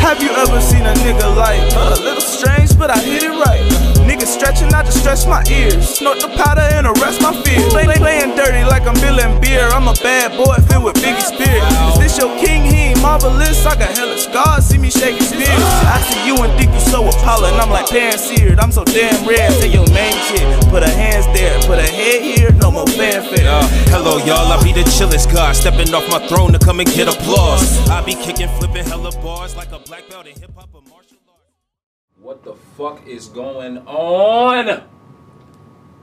Have, you ever seen a nigga like a little strange, but I hit it right? Nigga stretching, I just stretch my ears. Snort the powder and arrest my fears. Play, play, playing dirty like I'm billing beer. I'm a bad boy filled with Biggie Spears. Is this your king? He ain't marvelous. I got hella scars. See me shaking spears. I see you and think you so Apollo, and I'm like pan-seared. I'm so damn rare. Say your name shit. Put a hands there. Put a head here. No more fanfare. Uh, hello, y'all. I be the chillest guy, stepping off my throne to come and get applause. I be kicking, flipping hella bars like a black belt in hip hop. What the fuck is going on?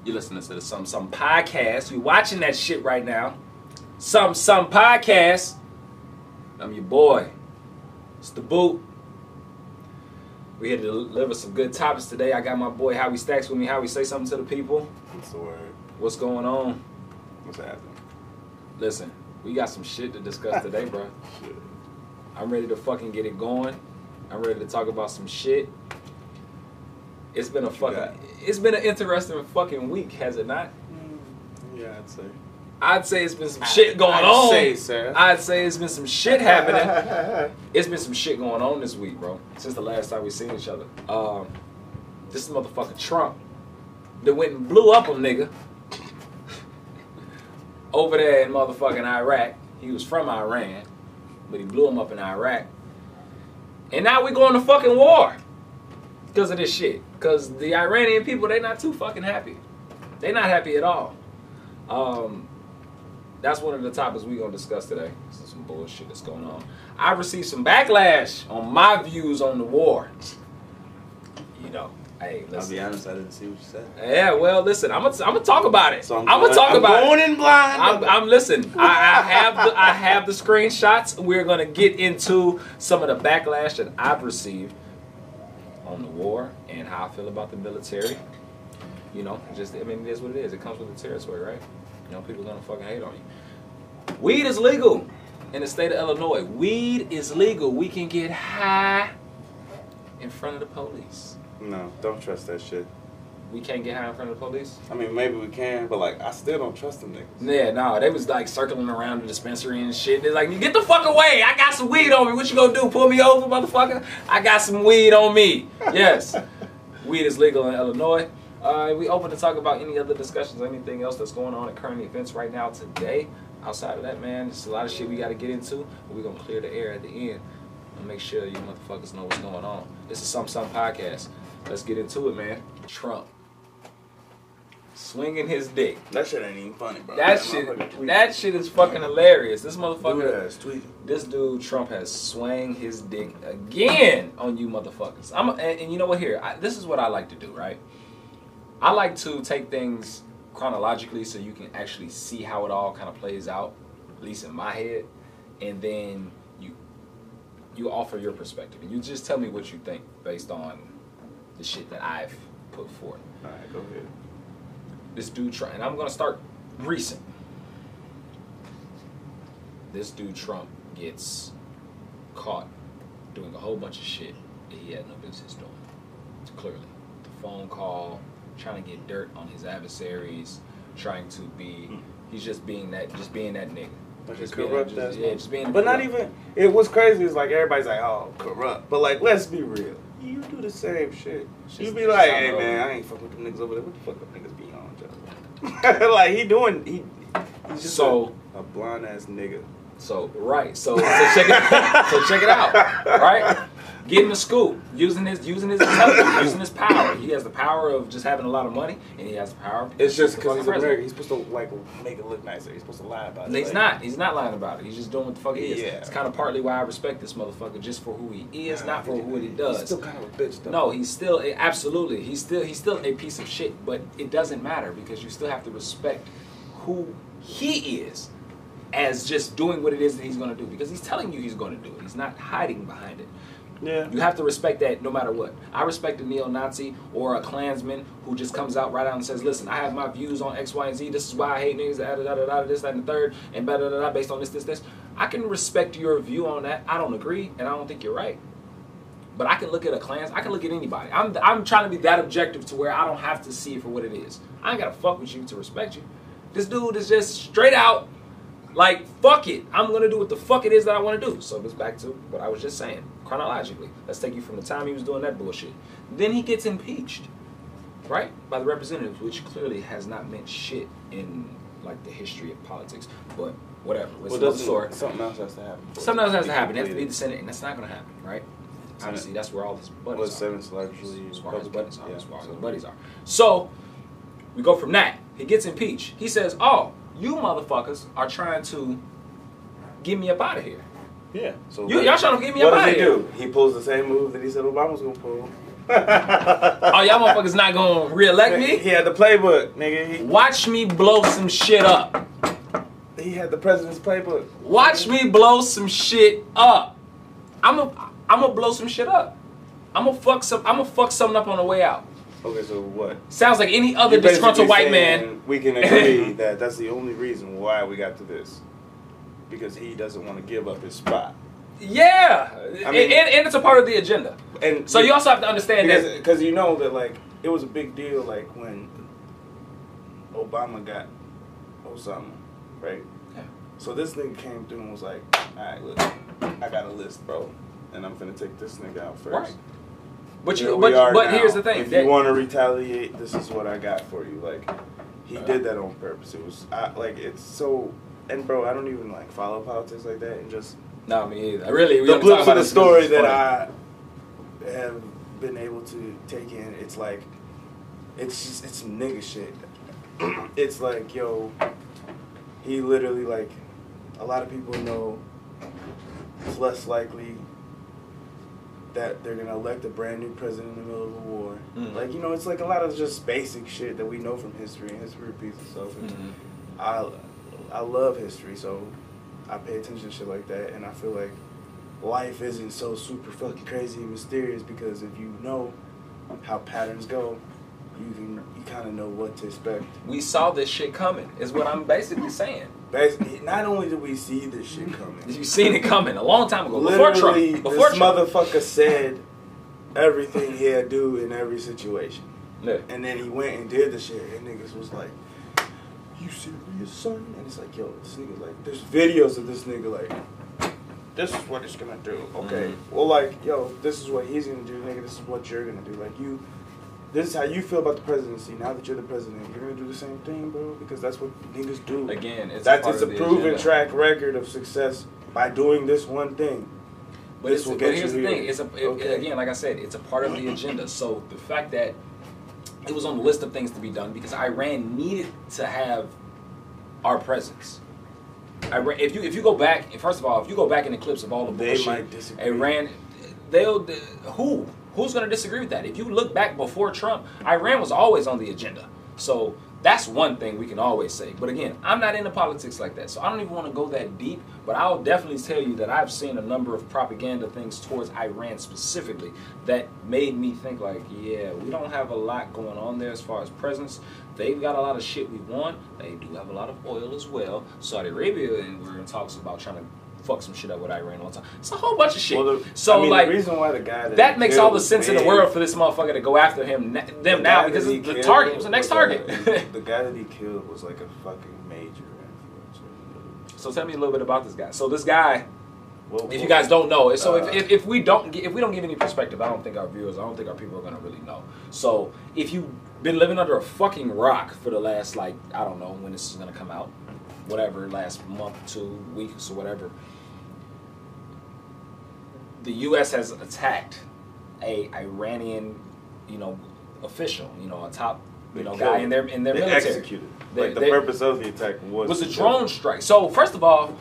You're listening to the Some Some podcast. You watching that shit right now. Some Some podcast. I'm your boy. It's the boot. We here to deliver some good topics today. I got my boy Howie Stacks with me. Howie, say something to the people. What's the word? What's going on? What's happening? Listen, we got some shit to discuss today, bro. I'm ready to fucking get it going. I'm ready to talk about some shit. It's been a What got? fucking it's been an interesting fucking week, has it not? Yeah, I'd say. I'd say it's been some shit going I'd on. say, sir. I'd say it's been some shit happening. it's been some shit going on this week, bro. Since the last time we seen each other. Um, this motherfucker Trump that went and blew up a nigga over there in motherfucking Iraq. He was from Iran, but he blew him up in Iraq. And now we going to fucking war because of this shit. Because the Iranian people, they're not too fucking happy. They're not happy at all. Um, that's one of the topics we gonna discuss today. This is some bullshit that's going on. I received some backlash on my views on the war. You know, hey, I'll be honest, I didn't see what you said. Yeah, well, listen, I'm gonna I'm gonna talk about it. So I'm, gonna talk I'm about going it. in blind. I'm, I'm listen. I, I have the I have the screenshots. We're gonna get into some of the backlash that I've received on the war and how I feel about the military. You know, just I mean, it is what it is. It comes with the territory, right? You know, people gonna fucking hate on you. Weed is legal in the state of Illinois. Weed is legal. We can get high in front of the police. no, don't trust that shit. We can't get high in front of the police. I mean, maybe we can, but like, I still don't trust them niggas. Yeah, no, they was like circling around the dispensary and shit. They're like, get the fuck away. I got some weed on me. What you gonna do? Pull me over, motherfucker? I got some weed on me. Yes. weed is legal in Illinois. Uh, we open to talk about any other discussions, anything else that's going on at current events right now today. Outside of that, man, it's a lot of shit we got to get into. But we're gonna clear the air at the end and make sure you motherfuckers know what's going on. This is some some podcast. Let's get into it, man. Trump swinging his dick. That shit ain't even funny, bro. That shit, that shit is fucking hilarious. This motherfucker, tweeting. this dude Trump has swung his dick again on you motherfuckers. I'm, and, and you know what? Here, I, this is what I like to do, right? I like to take things chronologically so you can actually see how it all kind of plays out, at least in my head, and then you you offer your perspective and you just tell me what you think based on the shit that I've put forth Alright, go ahead. This dude Trump, and I'm gonna start recent. This dude Trump gets caught doing a whole bunch of shit that he had no business doing. Clearly, the phone call, trying to get dirt on his adversaries, trying to be. Hmm. He's just being that, just being that nigga. Like Just a being, corrupt just, yeah, just being. But not even. It was crazy. It's like everybody's like, oh, corrupt. But like, let's be real. You do the same shit. It's You just- be like, hey man, I ain't fuck with them niggas over there. What the fuck them niggas be on, Joe? like he doing. He. He's just So- a, a blind ass nigga. So right, so, so check it, so check it out, right? Getting the scoop, using his using his intelligence, using his power. He has the power of just having a lot of money, and he has the power. It's just because he's president. American. He's supposed to like make it look nicer. He's supposed to lie about it. He's Like, not. He's not lying about it. He's just doing what the fuck he is. Yeah. It's kind of partly why I respect this motherfucker, just for who he is, not for what he He's does. still kind of a bitch though. No, he's still eh, absolutely. He's still he's still a piece of shit, but it doesn't matter because you still have to respect who he is as just doing what it is that he's going to do because he's telling you he's going to do it. He's not hiding behind it. Yeah. You have to respect that no matter what. I respect a neo-Nazi or a Klansman who just comes out right out and says, "Listen, I have my views on X, Y, and Z. This is why I hate niggas. Da da da da da. This, that, and the third, and blah, blah, blah, blah, based on this, this, this." I can respect your view on that. I don't agree, and I don't think you're right. But I can look at a Klans. I can look at anybody. I'm I'm trying to be that objective to where I don't have to see it for what it is. I ain't gotta fuck with you to respect you. This dude is just straight out Like, fuck it. I'm gonna do what the fuck it is that I want to do. So it's back to what I was just saying. Chronologically, let's take you from the time he was doing that bullshit. Then he gets impeached, right, by the representatives, which clearly has not meant shit in like the history of politics. But whatever. It's Well, doesn't story. something else has to happen? Something else has to happen. It has to be the Senate, and that's not gonna happen, right? Senate. Obviously, that's where all his buddies Was are. Senate's largely As far as buddies are. Yeah, As far as so- his buddies are. So we go from that. He gets impeached. He says, "Oh, you motherfuckers are trying to get me up out of here. Yeah. So you, y'all trying to get me What out does he do? He pulls the same move that he said Obama's gonna pull. Oh, y'all motherfuckers not gonna reelect me? He had the playbook, nigga. He, Watch me blow some shit up. he had the president's playbook. Watch me blow some shit up. I'm a, I'm gonna blow some shit up. I'm gonna fuck some. I'm gonna fuck something up on the way out. Okay, so what? Sounds like any other You're disgruntled white man. We can agree that that's the only reason why we got to this, because he doesn't want to give up his spot. Yeah, I and, mean- and, and it's a part of the agenda. And So you also have to understand because that. because you know that like it was a big deal like when Obama got Osama, right? Yeah. So this nigga came through and was like, "All right, look, I got a list, bro, and I'm gonna take this nigga out first. Right. But you, but, but now. here's the thing. If that- you want to retaliate, this is what I got for you. Like, he did that on purpose. It was I, like it's so. And bro, I don't even like follow politics like that. And just no, me either. Really, we the blips of the story that I have been able to take in, it's like, it's just it's nigga shit. it's like yo, he literally like, a lot of people know. It's less likely that they're gonna elect a brand new president in the middle of a war. Mhm. Like you know, it's like a lot of just basic shit that we know from history, and history repeats itself. And Mhm. I I love history, so I pay attention to shit like that, and I feel like life isn't so super fucking crazy and mysterious because if you know how patterns go, you can you kind of know what to expect. We saw this shit coming. Is what I'm basically saying. Basically, not only did we see this shit coming, You seen it coming a long time ago. Before literally Trump. Before this Trump. motherfucker said everything he had to do in every situation. Yeah. And then he went and did the shit, and niggas was like, "You serious, son?" And it's like, "Yo, this nigga like, there's videos of this nigga like, this is what he's gonna do." Okay, Mhm. well, like, yo, this is what he's gonna do, nigga. This is what you're gonna do. Like, you, this is how you feel about the presidency. Now that you're the president, you're gonna do the same thing, bro, because that's what niggas do. Again, it's that's it's a proven agenda. track record of success by doing this one thing. But, This it's, will but here's you the here. thing. It's a it- Okay. again, like I said, it's a part of the agenda. So the fact that it was on the list of things to be done because Iran needed to have our presence. Iran, if you if you go back, first of all, if you go back in the clips of all the They bullshit. Iran, they'll who who's going to disagree with that? If you look back before Trump, Iran was always on the agenda. So that's one thing we can always say. But again, I'm not into politics like that, so I don't even want to go that deep. But I'll definitely tell you that I've seen a number of propaganda things towards Iran specifically that made me think like, yeah, we don't have a lot going on there as far as presence. They've got a lot of shit we want. They do have a lot of oil as well. Saudi Arabia, and we're in talks about trying to fuck some shit up with Iran all the time. It's a whole bunch of shit. Well, the, so I mean, like the reason why the guy that, that makes all the sense in the world for this motherfucker to go after him them the now because he the killed target was the next target. the guy that he killed was like a fucking major influencer. so tell me a little bit about this guy. So this guy, Well, if you guys don't know, so Uh, if, if, if we don't if we don't give any perspective, I don't think our viewers, I don't think our people are gonna really know. So if you've been living under a fucking rock for the last like I don't know when this is gonna come out, whatever last month, two weeks or whatever, the U.S. has attacked a Iranian, you know, official, you know, a top, you know, guy in their in their they military. executed. They- like the they- purpose of the attack was was a drone strike. So first of all,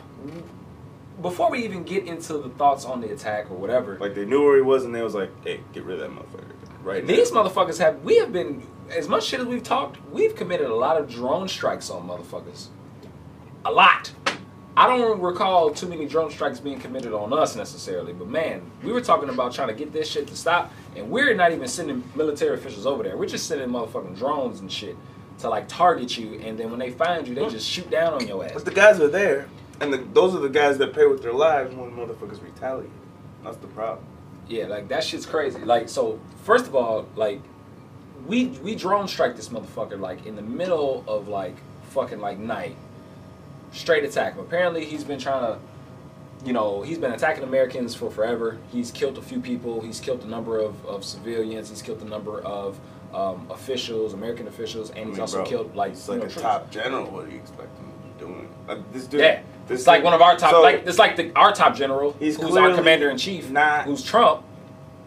before we even get into the thoughts on the attack or whatever. Like they knew where he was, and they was like, "Hey, get rid of that motherfucker right now." these motherfuckers have we have been as much shit as we've talked, we've committed a lot of drone strikes on motherfuckers. A lot. I don't recall too many drone strikes being committed on us necessarily, but man, we were talking about trying to get this shit to stop, and we're not even sending military officials over there. We're just sending motherfucking drones and shit to like target you, and then when they find you, they just shoot down on your ass. But the guys are there, and the, those are the guys that pay with their lives when motherfuckers retaliate. That's the problem. Yeah, like that shit's crazy. Like, so first of all, like we we drone strike this motherfucker like in the middle of like fucking like night, straight attack. Apparently, he's been trying to, you know, he's been attacking Americans for forever. He's killed a few people. He's killed a number of, of civilians. He's killed a number of um, officials, American officials, and I he's mean, also bro, killed like He's like know, a troops. top general. What do you expect him to be doing? Uh, this dude. Yeah, This it's like one of our top, so, like it's like the our top general, He's who's our commander in chief, not- who's Trump.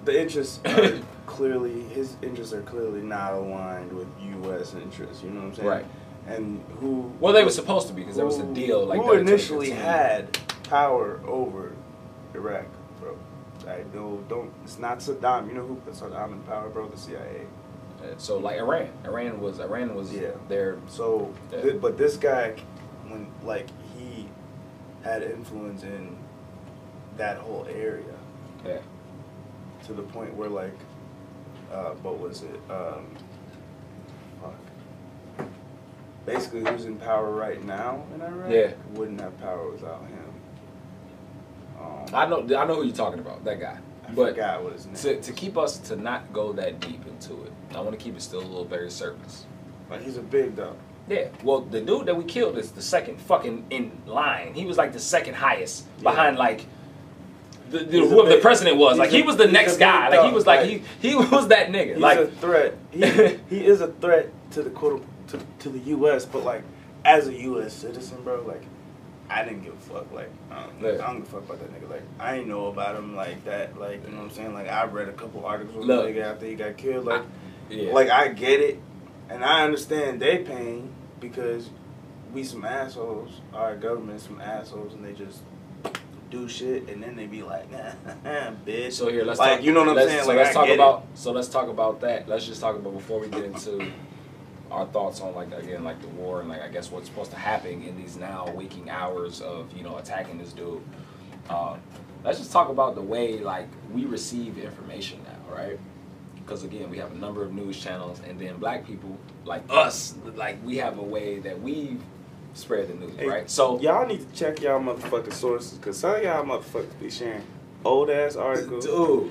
the interests are clearly his interests are clearly not aligned with U.S. interests. You know what I'm saying? Right. And who? Well, they were supposed to be because there was a deal like who initially had power over Iraq, bro. I know. Don't. It's not Saddam. You know who put Saddam in power, bro? The CIA. Uh, So like Iran, Iran was Iran was Yeah. their So, thi- but this guy, when like he had influence in that whole area yeah. to the point where like, uh, what was it? Um, fuck. Basically, who's in power right now in Iraq? Yeah. wouldn't have power without him. Um, I know I know who you're talking about, that guy. I But forgot what his name. to, to keep us to not go that deep into it, I want to keep it still a little very surface. Like he's a big dog. Yeah. Well, the dude that we killed is the second fucking in line. He was like the second highest Yeah. behind like the, the, whoever the president was. Like a- he was the next big guy. Like he was like, Like, he he was that nigga. He's like a threat. He, he is a threat to the quote to, to the U.S. But like, as a U.S. citizen, bro, like, I didn't give a fuck. Like, um, I don't, Yeah. I don't give a fuck about that nigga. Like, I ain't know about him like that. Like, you know what I'm saying? Like, I read a couple articles with the Look. nigga after he got killed. Like, yeah. like I get it, and I understand they pain because we some assholes. Our government some assholes, and they just do shit, and then they be like, nah, bitch. So here, let's like, talk. you know what I'm saying? So like, let's I talk get it. about. So let's talk about that. Let's just talk about before we get into our thoughts on like again like the war and like I guess what's supposed to happen in these now waking hours of you know attacking this dude. Uh, let's just talk about the way like we receive information now, right? Because again, we have a number of news channels, and then black people like us, like we have a way that we spread the news, Hey, right? So y'all need to check y'all motherfucking sources because some of y'all motherfuckers be sharing old ass articles dude,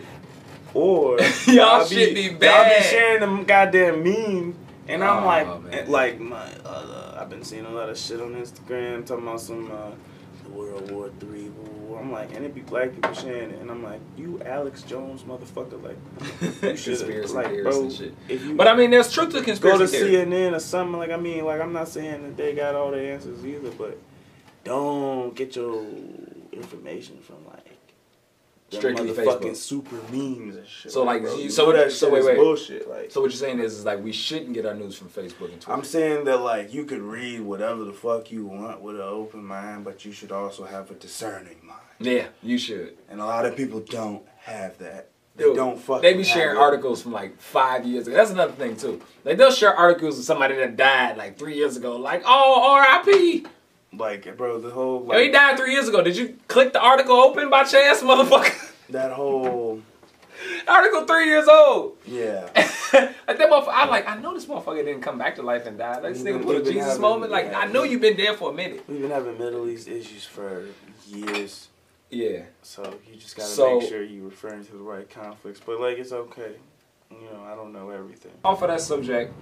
or Y'all shit be Y'all be sharing them goddamn memes, and I'm Oh, like, man. like my, uh, I've been seeing a lot of shit on Instagram talking about some uh, World War Three. I'm like, and it be black people sharing it, and I'm like, you Alex Jones motherfucker, like, you should conspiracy like, bro, and shit. you But I mean, there's truth to conspiracy. go to theory. CNN or something. Like I mean, like I'm not saying that they got all the answers either, but don't get your information from like Strictly Facebook. super memes and shit. So, like, bro, you- so what- that so wait, wait. bullshit. Like, So what you're saying is, is like we shouldn't get our news from Facebook and Twitter. I'm saying that like you could read whatever the fuck you want with an open mind, but you should also have a discerning mind. yeah, you should. And a lot of people don't have that. They Dude, don't fucking. They be sharing articles from like five years ago. That's another thing too. Like they'll share articles of somebody that died like three years ago. Like, oh, R.I.P. Like, bro, the whole Yo, he died three years ago. Did you click the article open by chance, motherfucker? that whole article three years old. yeah. like that motherfucker, I'm like, I know this motherfucker didn't come back to life and die. Like this nigga put a Jesus having- moment. Like yeah. I know you've been there for a minute. We've been having Middle East issues for years. Yeah. So you just gotta So- make sure you're referring to the right conflicts. But like it's okay. You know, I don't know everything. Off of that subject,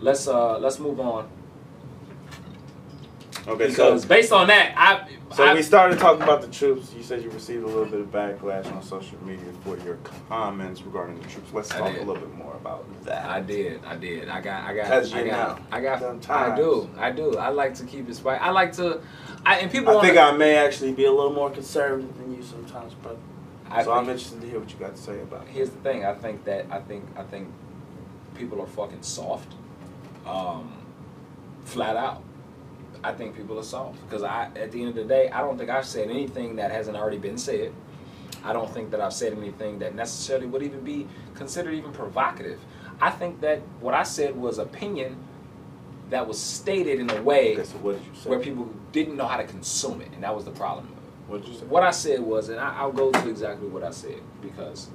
let's uh let's move on Okay, because based on that, I so I, we started talking about the troops. You said you received a little bit of backlash on social media for your comments regarding the troops. Let's I talk did. a little bit more about that. I did, I did. I got, I got, I got, I got. I do, I do. I like to keep it spicy. I like to, I and people. I think wanna- I may actually be a little more conservative than you sometimes, brother. I so I'm interested to hear what you got to say about it. Here's the thing. I think that I think I think people are fucking soft, um, flat out. I think people are soft because I, at the end of the day, I don't think I've said anything that hasn't already been said. I don't think that I've said anything that necessarily would even be considered even provocative. I think that what I said was opinion that was stated in a way Okay, so what did you say? where people didn't know how to consume it, and that was the problem. what did you say? What I said was, and I, I'll go to exactly what I said because,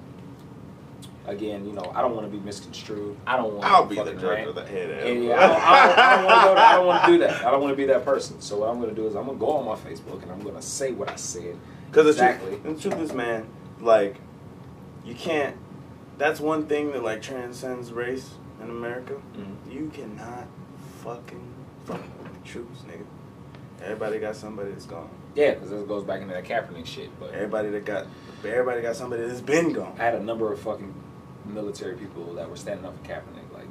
again, you know, I don't want to be misconstrued. I don't want. I'll to be the judge rant. of the head. And yeah, I don't, want to. I don't want to do that. I don't want to be that person. So what I'm going to do is I'm going to go on my Facebook and I'm going to say what I said. Because exactly. the, truth, the truth is, man, like, you can't. That's one thing that like transcends race in America. Mhm. You cannot fucking fuck with the troops, nigga. Everybody got somebody that's gone. Yeah, because this goes back into that Kaepernick shit. But Everybody that got, everybody got somebody that's been gone. I had a number of fucking military people that were standing up for Kaepernick. Like,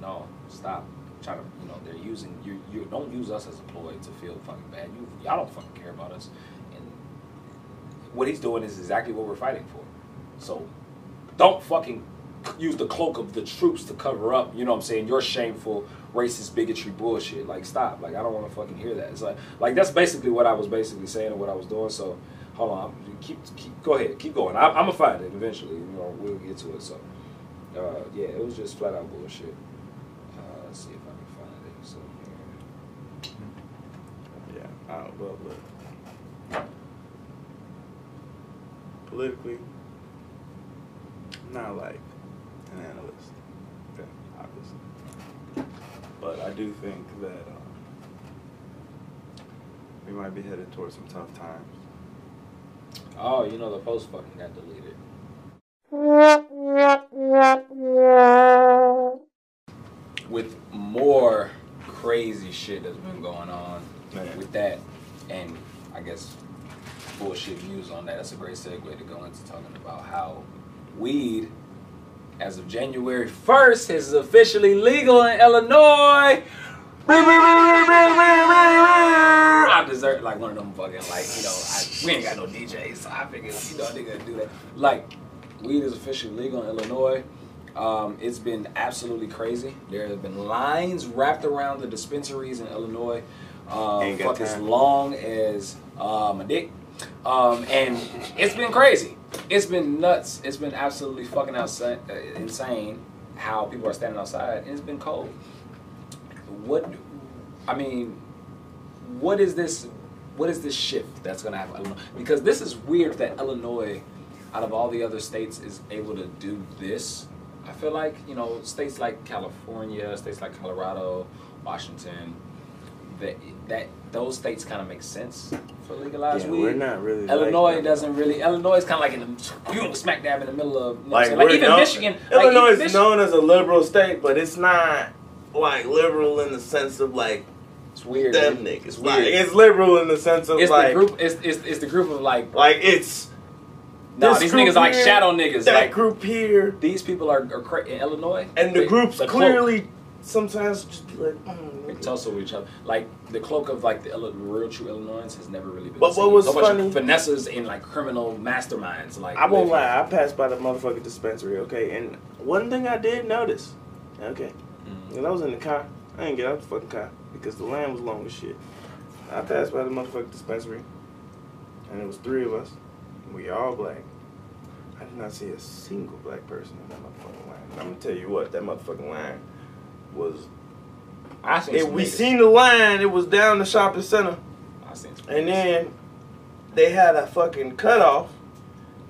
no, stop. Trying to, you know, they're using you. You don't use us as a ploy to feel fucking bad. You, y'all don't fucking care about us. And what he's doing is exactly what we're fighting for. So, don't fucking use the cloak of the troops to cover up. You know what I'm saying? Your shameful racist bigotry bullshit. Like, stop. Like, I don't want to fucking hear that. It's like, like that's basically what I was basically saying and what I was doing. So, hold on. Keep, keep, go ahead. Keep going. I, I'm gonna find it eventually. You know, we'll get to it. So, uh, yeah, it was just flat out bullshit. Uh, let's see if I can find it. So, Yeah. Uh, well, look. Politically, not like an analyst, okay, obviously. But I do think that um, we might be headed towards some tough times. Oh, you know, the post fucking got deleted. With more crazy shit that's been going on Yeah. with that, and I guess bullshit views on that. That's a great segue to go into talking about how weed, as of January 1st, is officially legal in Illinois. Like one of them fucking like you know I, we ain't got no DJs, so I figured you know they gonna do that. Like weed is officially legal in Illinois. Um, it's been absolutely crazy. There have been lines wrapped around the dispensaries in Illinois, uh, got fuck as long as uh, my dick, um, and it's been crazy. It's been nuts. It's been absolutely fucking outside, uh, insane how people are standing outside, and it's been cold what I mean, what is this? What is this shift that's gonna happen? Illinois? Because this is weird that Illinois, out of all the other states, is able to do this. I feel like you know states like California, states like Colorado, Washington, that that those states kind of make sense for legalized Yeah, weed. we're not really. Illinois like doesn't really. Illinois is kind of like in the you know, smack dab in the middle of. You know Like, like even known- Michigan. like, Illinois even is Michigan- known as a liberal state, but it's not like liberal in the sense of like It's weird. them niggas. It's Like, weird. it's liberal in the sense of it's like the group. It's, it's, it's the group of like. like it's No, this these niggas are like shadow niggas. that Like group here, these people are, are cra- in Illinois, and the they- groups cloak, clearly sometimes just be like. mm, they tussle with each other. Like the cloak of like the Illi- real true Illinois has never really been. But what was a bunch funny- of finesses and like criminal masterminds. Like I won't lie. I passed by the motherfucking dispensary. Okay, and one thing I did notice. Okay, Mhm. when I was in the car, I didn't get out the fucking car because the line was long as shit. I passed by the motherfucking dispensary, and it was three of us. We all black. I did not see a single black person in that motherfucking line. And I'm gonna tell you what, that motherfucking line was. I seen If we niggas. seen the line, it was down the shopping center, I seen some and then they had a fucking cutoff,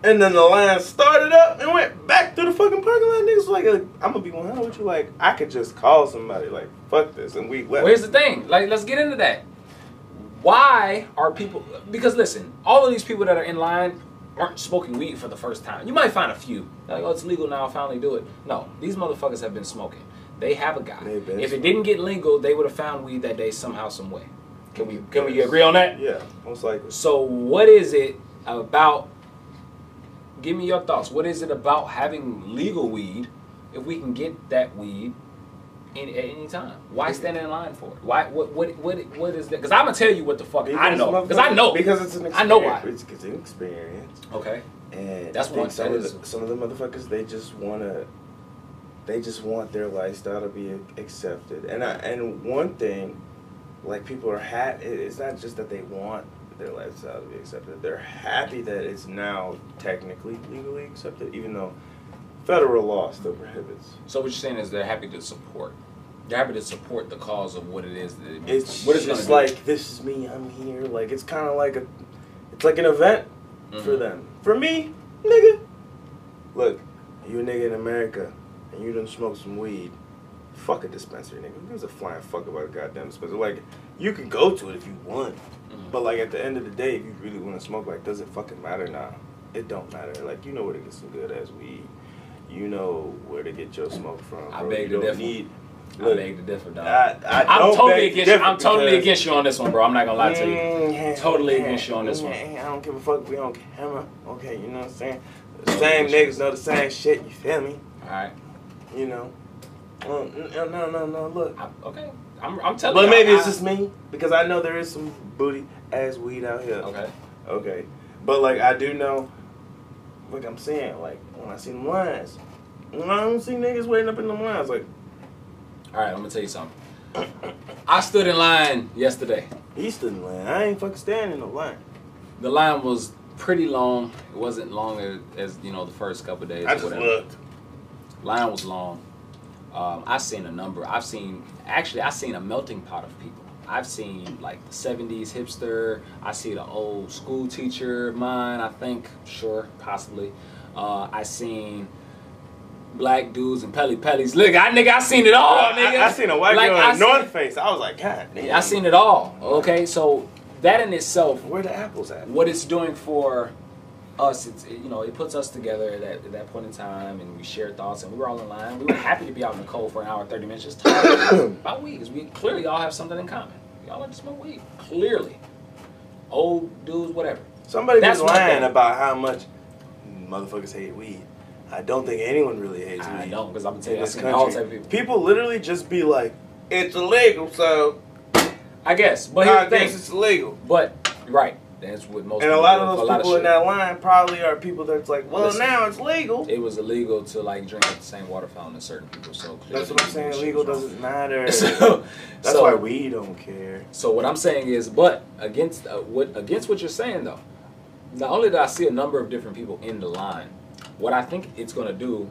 and then the line started up and went back to the fucking parking lot. Niggas was like, I'm gonna be 100 with you. Like I could just call somebody. Like fuck this, and we left. Well, here's the thing. Like, let's get into that. Why are people? Because listen, all of these people that are in line aren't smoking weed for the first time. You might find a few. They're like, oh, it's legal now. I'll finally do it. No, these motherfuckers have been smoking. They have a guy. If it smoking. didn't get legal, they would have found weed that day somehow, some way. Can we? Can we agree on that? Yeah, most likely. So, what is it about? Give me your thoughts. What is it about having legal weed if we can get that weed in, at any time? Why stand in line for it? Why? What? What? What? What is that? Because I'm gonna tell you what the fuck I know. Because I know. Because it's an experience. I know why. It's, it's an experience. Okay. And That's one- Some that of the, some of the motherfuckers they just wanna, they just want their lifestyle to be accepted. And I and one thing, like people are ha- it- It's not just that they want their lifestyle to be accepted. They're happy that it's now technically legally accepted, even though federal law still prohibits. So what you're saying is they're happy to support. They're happy to support the cause of what it is. That it, It's what it's just like this is me. I'm here. Like it's kind of like a, it's like an event do. for mm-hmm. them. For me, nigga, look, you a nigga in America and you done smoke some weed. Fuck a dispensary, nigga. Who gives a flying fuck about a goddamn dispensary? Like, you can go to it if you want, Mhm. but like at the end of the day, if you really want to smoke, like, does it fucking matter? Nah, it don't matter. Like, you know where to get some good ass weed. You know where to get your smoke from. I beg you to differ. need. I beg to differ, dog. I, don't totally against. different I'm totally against you on this one, bro. I'm not gonna lie to you. Mm, yeah, Totally yeah, against you on this one. yeah, I don't give a fuck we on camera. Okay, you know what I'm saying? The same niggas know the same shit, you feel me? All right. You know? Um, no, no, no, no, look. I, okay. I'm, I'm telling But you. maybe I- it's just me because I know there is some booty ass weed out here. Okay. Okay. But like I do know, like I'm saying, like when I see them lines, when I don't see niggas waiting up in them lines, like All right. I'm gonna tell you something. I stood in line yesterday. he stood in line. I ain't fucking standing in no line. The line was pretty long. It wasn't long as, as you know the first couple days. I or just whatever. looked. Line was long. Um, I've seen a number. I've seen actually I've seen a melting pot of people. I've seen like the '70s hipster. I see the old school teacher mine. I think sure possibly. Uh, I seen black dudes and Pelle Pelles. Look, I nigga, I seen it all, I, nigga. I, seen a white Like, girl I in North Face. I was like, God, damn. I seen it all. Okay, so that in itself Where the apples at? what it's doing for us, it's you know, it puts us together at that, at that point in time, and we share thoughts, and we were all in line. We were happy to be out in the cold for an hour, thirty minutes, just talking about weed, because we clearly all have something in common. We all like to smoke weed, clearly. Old dudes, whatever. Somebody That's was lying about how much motherfuckers hate weed. I don't think anyone really hates I weed. don't, because I'm gonna tell you, this country. type of people. People literally just be like, it's illegal, so I guess, but I here's the thing. it's illegal. But right, that's what most. And a lot of those people in that line probably are people that's like, well, Listen. now it's legal. It was illegal to like drink at the same water fountain as certain people, so That's what I'm saying. Legal doesn't matter. So, That's so- why we don't care. So what I'm saying is, but against uh, what against what you're saying though, not only did I see a number of different people in the line, what I think it's going to do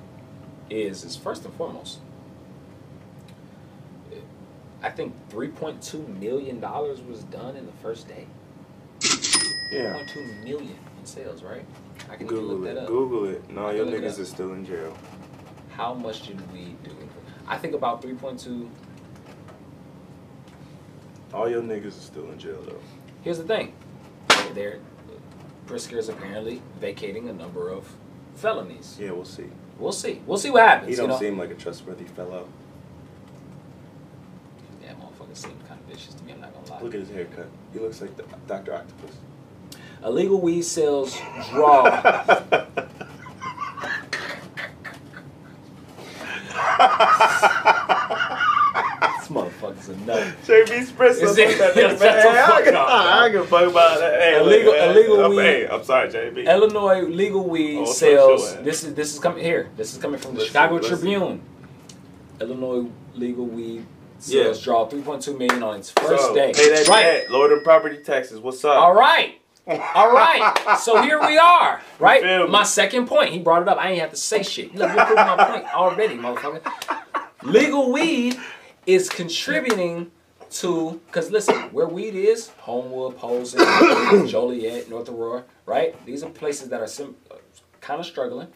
is is first and foremost, I think 3.2 million dollars was done in the first day. Yeah. 3.2 million in sales, right? I can Google look that it. up. Google it. No, your can look it niggas is still in jail. How much did we do? I think about 3.2. All your niggas is still in jail though. Here's the thing. They're, Pritzker is apparently vacating a number of felonies. Yeah, we'll see. We'll see. We'll see what happens. He don't you know? seem like a trustworthy fellow. Yeah, motherfucker seemed kind of vicious to me. I'm not gonna lie. Look at his haircut. He looks like the, Dr. Octopus. Illegal weed sales draw. this motherfucker's a nut. JB Spritz. Is it- that nigga, man. I don't- I don't fuck about that. Hey, Illegal- look, illegal I'm, weed. Hey, I'm sorry, JB. Illinois legal weed Oh, sales. This is this is coming here. This is coming from the Listen, Chicago listen. Tribune. Illinois legal weed sales Yeah. draw 3.2 million on its first so, day. Pay that right. debt. Lord and Property Taxes. What's up? All right. All right. So here we are. Right. My second point. He brought it up. I ain't have to say shit. Look, you're proving my point already, motherfucker. Legal weed is contributing to because listen, where weed is, Homewood, Posen, Joliet, North Aurora, right? These are places that are sim- uh, kind of struggling,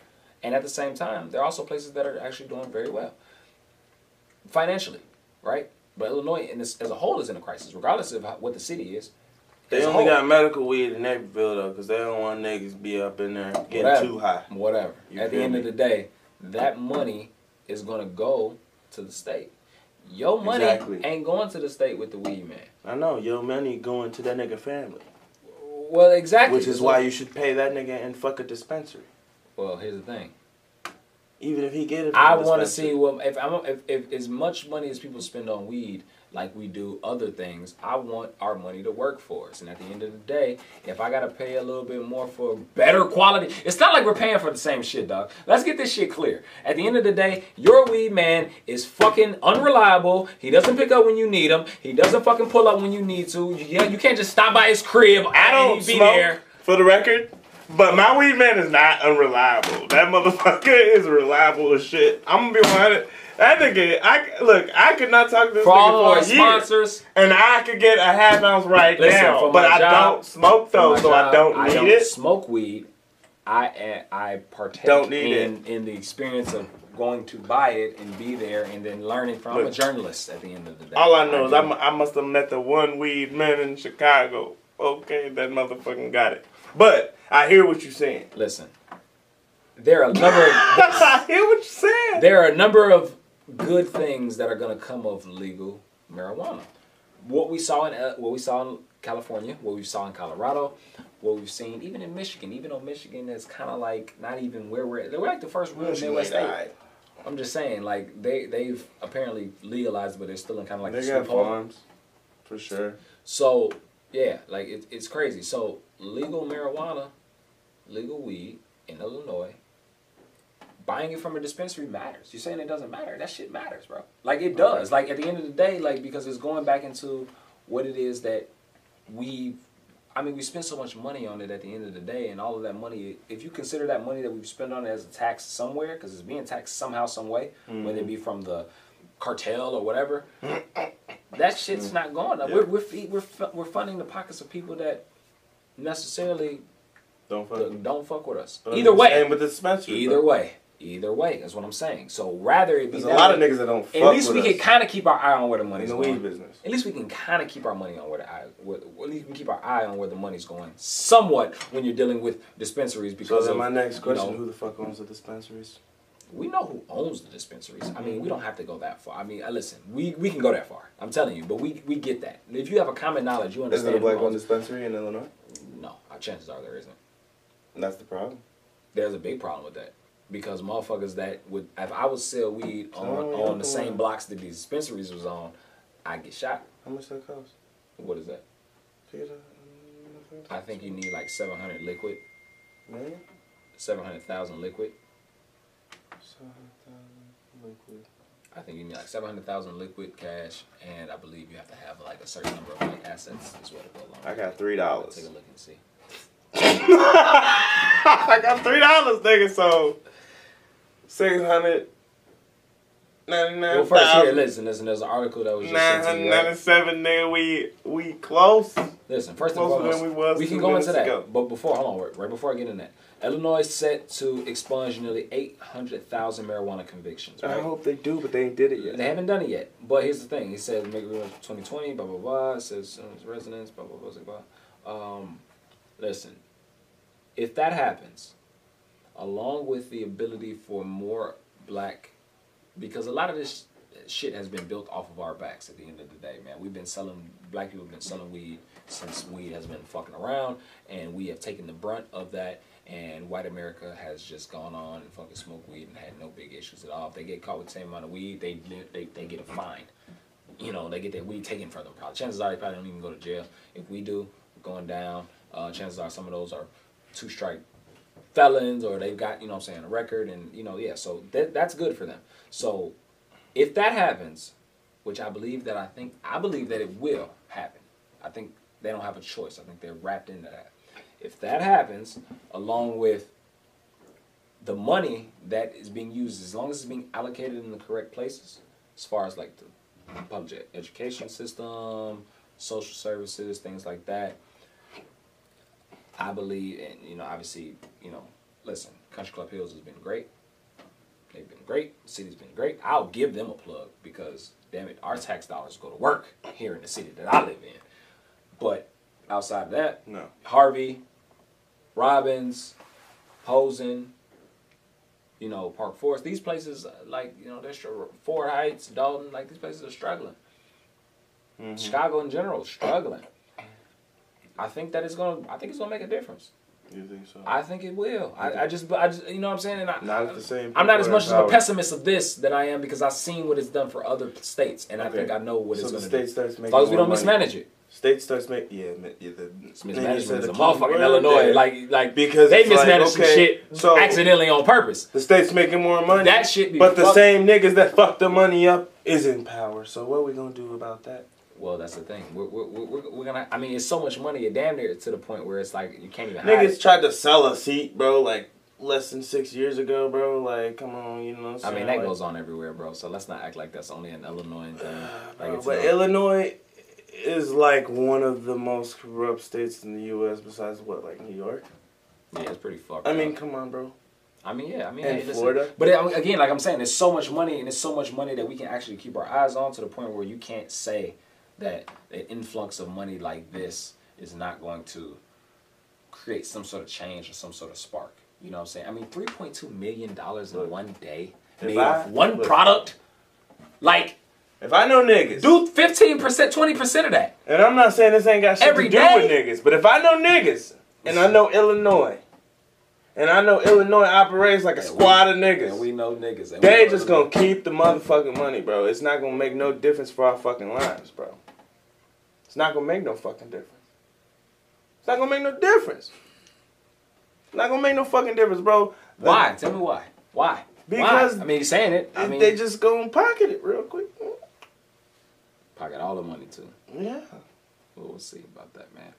and at the same time, they're also places that are actually doing very well financially, right? But Illinois, in this, as a whole, is in a crisis, regardless of how, what the city is. They only whole. got medical weed in Naperville though, because they don't want niggas be up in there getting Whatever. too high. Whatever. You At the end me? of the day, that money is gonna go to the state. Your money Exactly. ain't going to the state with the weed man. I know your money going to that nigga family, Well, exactly. which is why you should pay that nigga and fuck a dispensary, Well, here's the thing. even if he get it. I want to see what if I'm if, if as much money as people spend on weed like we do other things. I want our money to work for us. And at the end of the day, if I gotta pay a little bit more for better quality, it's not like we're paying for the same shit, dog. Let's get this shit clear. At the end of the day, your weed man is fucking unreliable. He doesn't pick up when you need him. He doesn't fucking pull up when you need to. Yeah, you can't just stop by his crib. I don't be smoke, there. for the record, but my weed man is not unreliable. That motherfucker is reliable as shit. I'm gonna be 100. That nigga, I look, I could not talk to this For all nigga for a year, sponsors, and I could get a half ounce right Listen, now, but I job- don't smoke though, so I don't I need don't it. smoke weed. I I partake Don't need in in the experience of going to buy it and be there and then learning from. I'm a journalist at the end of the day. All I know is. I'm, I must have met the one weed man in Chicago. Okay, that motherfucking got it. But I hear what you're saying. listen. There are a number. Of, I hear what you're saying. there are a number of good things that are going to come of legal marijuana. What we saw in uh, what we saw in California, what we saw in Colorado, what we've seen even in Michigan, even though Michigan is kind of like not even where we're at. We're like the first real Michigan Midwest state. I'm just saying, like they they've apparently legalized, but they're still in kind of like They the got farms, for sure. So yeah, like it, it's crazy. So legal marijuana, legal weed in Illinois, buying it from a dispensary matters. You're saying it doesn't matter? That shit matters, bro. Like it does. Like at the end of the day, like because it's going back into what it is that we. I mean, we spend so much money on it at the end of the day, and all of that money. If you consider that money that we've spent on it as a tax somewhere, because it's being taxed somehow, some way, whether it be mm-hmm. from the cartel or whatever, that shit's not going. We're we're we're we're funding the pockets of people that necessarily Don't fuck. don't fuck with us. But Either way, saying with the dispensary. either way, either way. That's what I'm saying. So rather it be There's a lot of niggas that don't fuck At least we us can kind of keep our eye on where the in money's the going. business. At least we can kind of keep our money on where the eye, where, at least we can keep our eye on where the money's going. Somewhat when you're dealing with dispensaries because. So then of, my next you question: know, Who the fuck owns the dispensaries? we know who owns the dispensaries. I mean, we don't have to go that far. I mean, uh, listen, we, we can go that far. I'm telling you, but we we get that. If you have a common knowledge, you understand. Is there a black owned dispensary in Illinois? No, our chances are there isn't. And that's the problem. There's a big problem with that because motherfuckers that would if I would sell weed on Oh, on the come same on. blocks that these dispensaries was on, I get shot. How much that cost? What is that? I think you need like 700 liquid, Man, 700,000 liquid. Seven hundred thousand liquid. I think you need like 700,000 liquid cash, and I believe you have to have like a certain number of like assets as well to go along. I got three dollars. Take a look and see. I got three dollars, nigga. So six hundred ninety Well, nine first, here, listen, listen. There's an article that was just nine sent to hundred you. right? Nigga, we we close. Listen, first Closer than foremost, we was we can go into that. ago. But before, hold on, right, right before I get in that, Illinois is set to expunge nearly 800,000 marijuana convictions. I hope they do, but they ain't did it yet. They haven't done it yet. But here's the thing. He says make it 2020, blah, blah, blah. It says uh, residents, blah, blah, blah, blah, blah. Um, listen, if that happens, along with the ability for more black, because a lot of this shit has been built off of our backs at the end of the day, man. We've been selling, black people have been selling weed since weed has been fucking around, and we have taken the brunt of that. And white America has just gone on and fucking smoked weed and had no big issues at all. If they get caught with the same amount of weed, they they, they get a fine. You know, they get their weed taken from them. Probably chances are they probably don't even go to jail. If we do, going down. Uh, chances are some of those are two strike felons or they've got you know I'm saying a record and you know yeah so that, that's good for them. So if that happens which I believe that I think I believe that it will happen. I think they don't have a choice. I think they're wrapped into that. If that happens along with the money that is being used as long as it's being allocated in the correct places as far as like the public education system social services things like that I believe, and you know, obviously, you know, listen, Country Club Hills has been great. They've been great. The city's been great. I'll give them a plug because, damn it, our tax dollars go to work here in the city that I live in. But outside of that, No. Harvey, Robbins, Posen, you know, Park Forest, these places, uh, like, you know, they're Ford Heights, Dolton, like, these places are struggling. Mhm. Chicago in general is struggling. I think that it's gonna. I think it's gonna make a difference. You think so? I think it will. I, I just, I just, you know what I'm saying. And I, Not at the same. I'm not as much as a pessimist of this that I am because I've seen what it's done for other states, and I think I know what so it's the gonna state do. starts making As long as we don't money. mismanage it. State starts making yeah, yeah the It's mismanagement is a motherfucker in Illinois. there. Like, like Because they like, mismanaged some okay, shit so- accidentally on purpose. the state's making more money. That shit be But the same niggas that fucked the money up is in power. So what are we gonna do about that? Well, that's the thing. We're, we're, we're, we're gonna. I mean, it's so much money. It damn near to the point where it's like you can't even. Niggas it. tried to sell a seat, bro, like less than six years ago, bro. Like, come on, you know. What I mean, that Like, goes on everywhere, bro. So let's not act like that's only an Illinois thing. Like bro, it's but not. Illinois is like one of the most corrupt states in the U.S. Besides what, like New York? yeah, it's pretty fucked. I mean, up. come on, bro. I mean, yeah, I mean, And hey. Florida? But uh, again, like I'm saying, there's so much money, and there's so much money that we can actually keep our eyes on to the point where you can't say that an influx of money like this is not going to create some sort of change or some sort of spark. You know what I'm saying? I mean, 3.2 million dollars in one day made I- off one look. product. Like, If I know niggas, do 15%, 20% of that. and I'm not saying this ain't got shit Every to do day? with niggas, but if I know niggas and I know Illinois, and I know Illinois operates like a squad of niggas, And we know niggas. they just gonna keep the motherfucking money, bro. It's not gonna make no difference for our fucking lives, bro. It's not gonna make no fucking difference. It's not gonna make no difference. It's not gonna make no fucking difference, bro. Why? Tell me why. Why? Because- Why? I mean, you're saying it. I mean, they just gonna pocket it real quick. pocket all the money too. Yeah. Well, we'll see about that, man.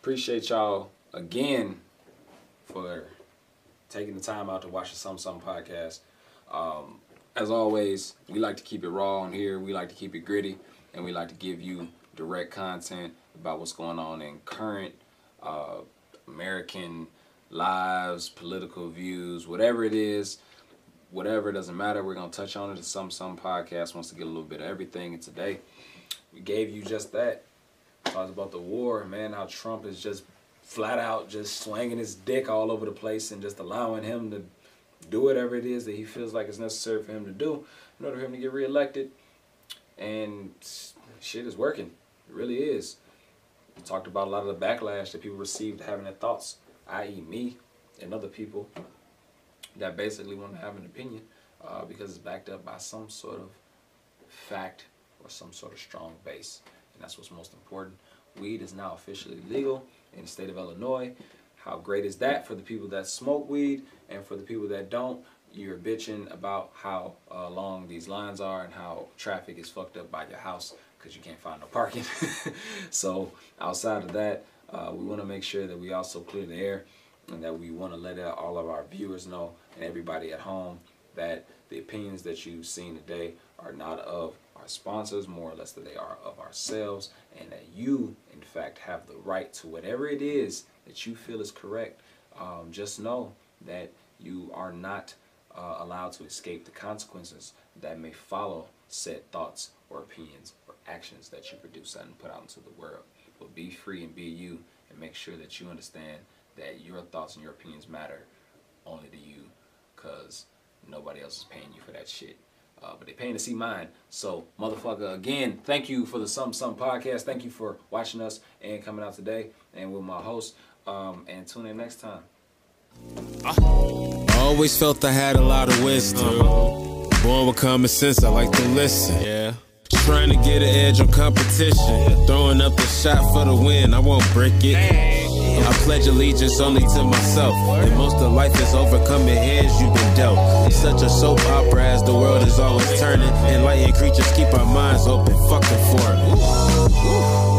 Appreciate y'all again for taking the time out to watch the Some Some podcast. Um, as always, we like to keep it raw on here. We like to keep it gritty, and we like to give you direct content about what's going on in current uh, American lives, political views, whatever it is. Whatever it doesn't matter, we're gonna touch on it. Some Some podcast wants to get a little bit of everything, and today we gave you just that. Talked about the war, man. How Trump is just flat out just swinging his dick all over the place and just allowing him to do whatever it is that he feels like is necessary for him to do in order for him to get reelected. And shit is working. It really is. We talked about a lot of the backlash that people received having their thoughts, i.e., me and other people that basically want to have an opinion uh, because it's backed up by some sort of fact or some sort of strong base. And that's what's most important. Weed is now officially legal in the state of Illinois. How great is that for the people that smoke weed and for the people that don't? You're bitching about how uh, long these lines are and how traffic is fucked up by your house because you can't find no parking. so outside of that, uh, we want to make sure that we also clear the air and that we want to let all of our viewers know and everybody at home that the opinions that you've seen today are not of our sponsors, more or less that they are of ourselves, and that you, in fact, have the right to whatever it is that you feel is correct. Um, just know that you are not uh, allowed to escape the consequences that may follow said thoughts or opinions actions that you produce and put out into the world. But be free and be you, and make sure that you understand that your thoughts and your opinions matter only to you, because nobody else is paying you for that shit. Uh, but they paying to see mine. So, motherfucker, again, thank you for the Some Some podcast. Thank you for watching us and coming out today and with my host. Um, and tune in next time. I always felt I had a lot of wisdom. Born with common sense, I like to listen. Yeah. Trying to get an edge on competition. Throwing up a shot for the win, I won't break it. I pledge allegiance only to myself. And most of life is overcoming hands you've been dealt. It's such a soap opera as the world is always turning. Enlightened creatures keep our minds open, fucking for it.